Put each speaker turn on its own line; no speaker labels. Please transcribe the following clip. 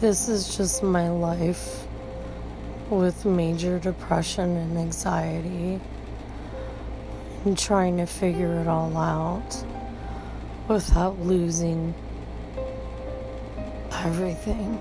this is just my life with major depression and anxiety and trying to figure it all out without losing everything.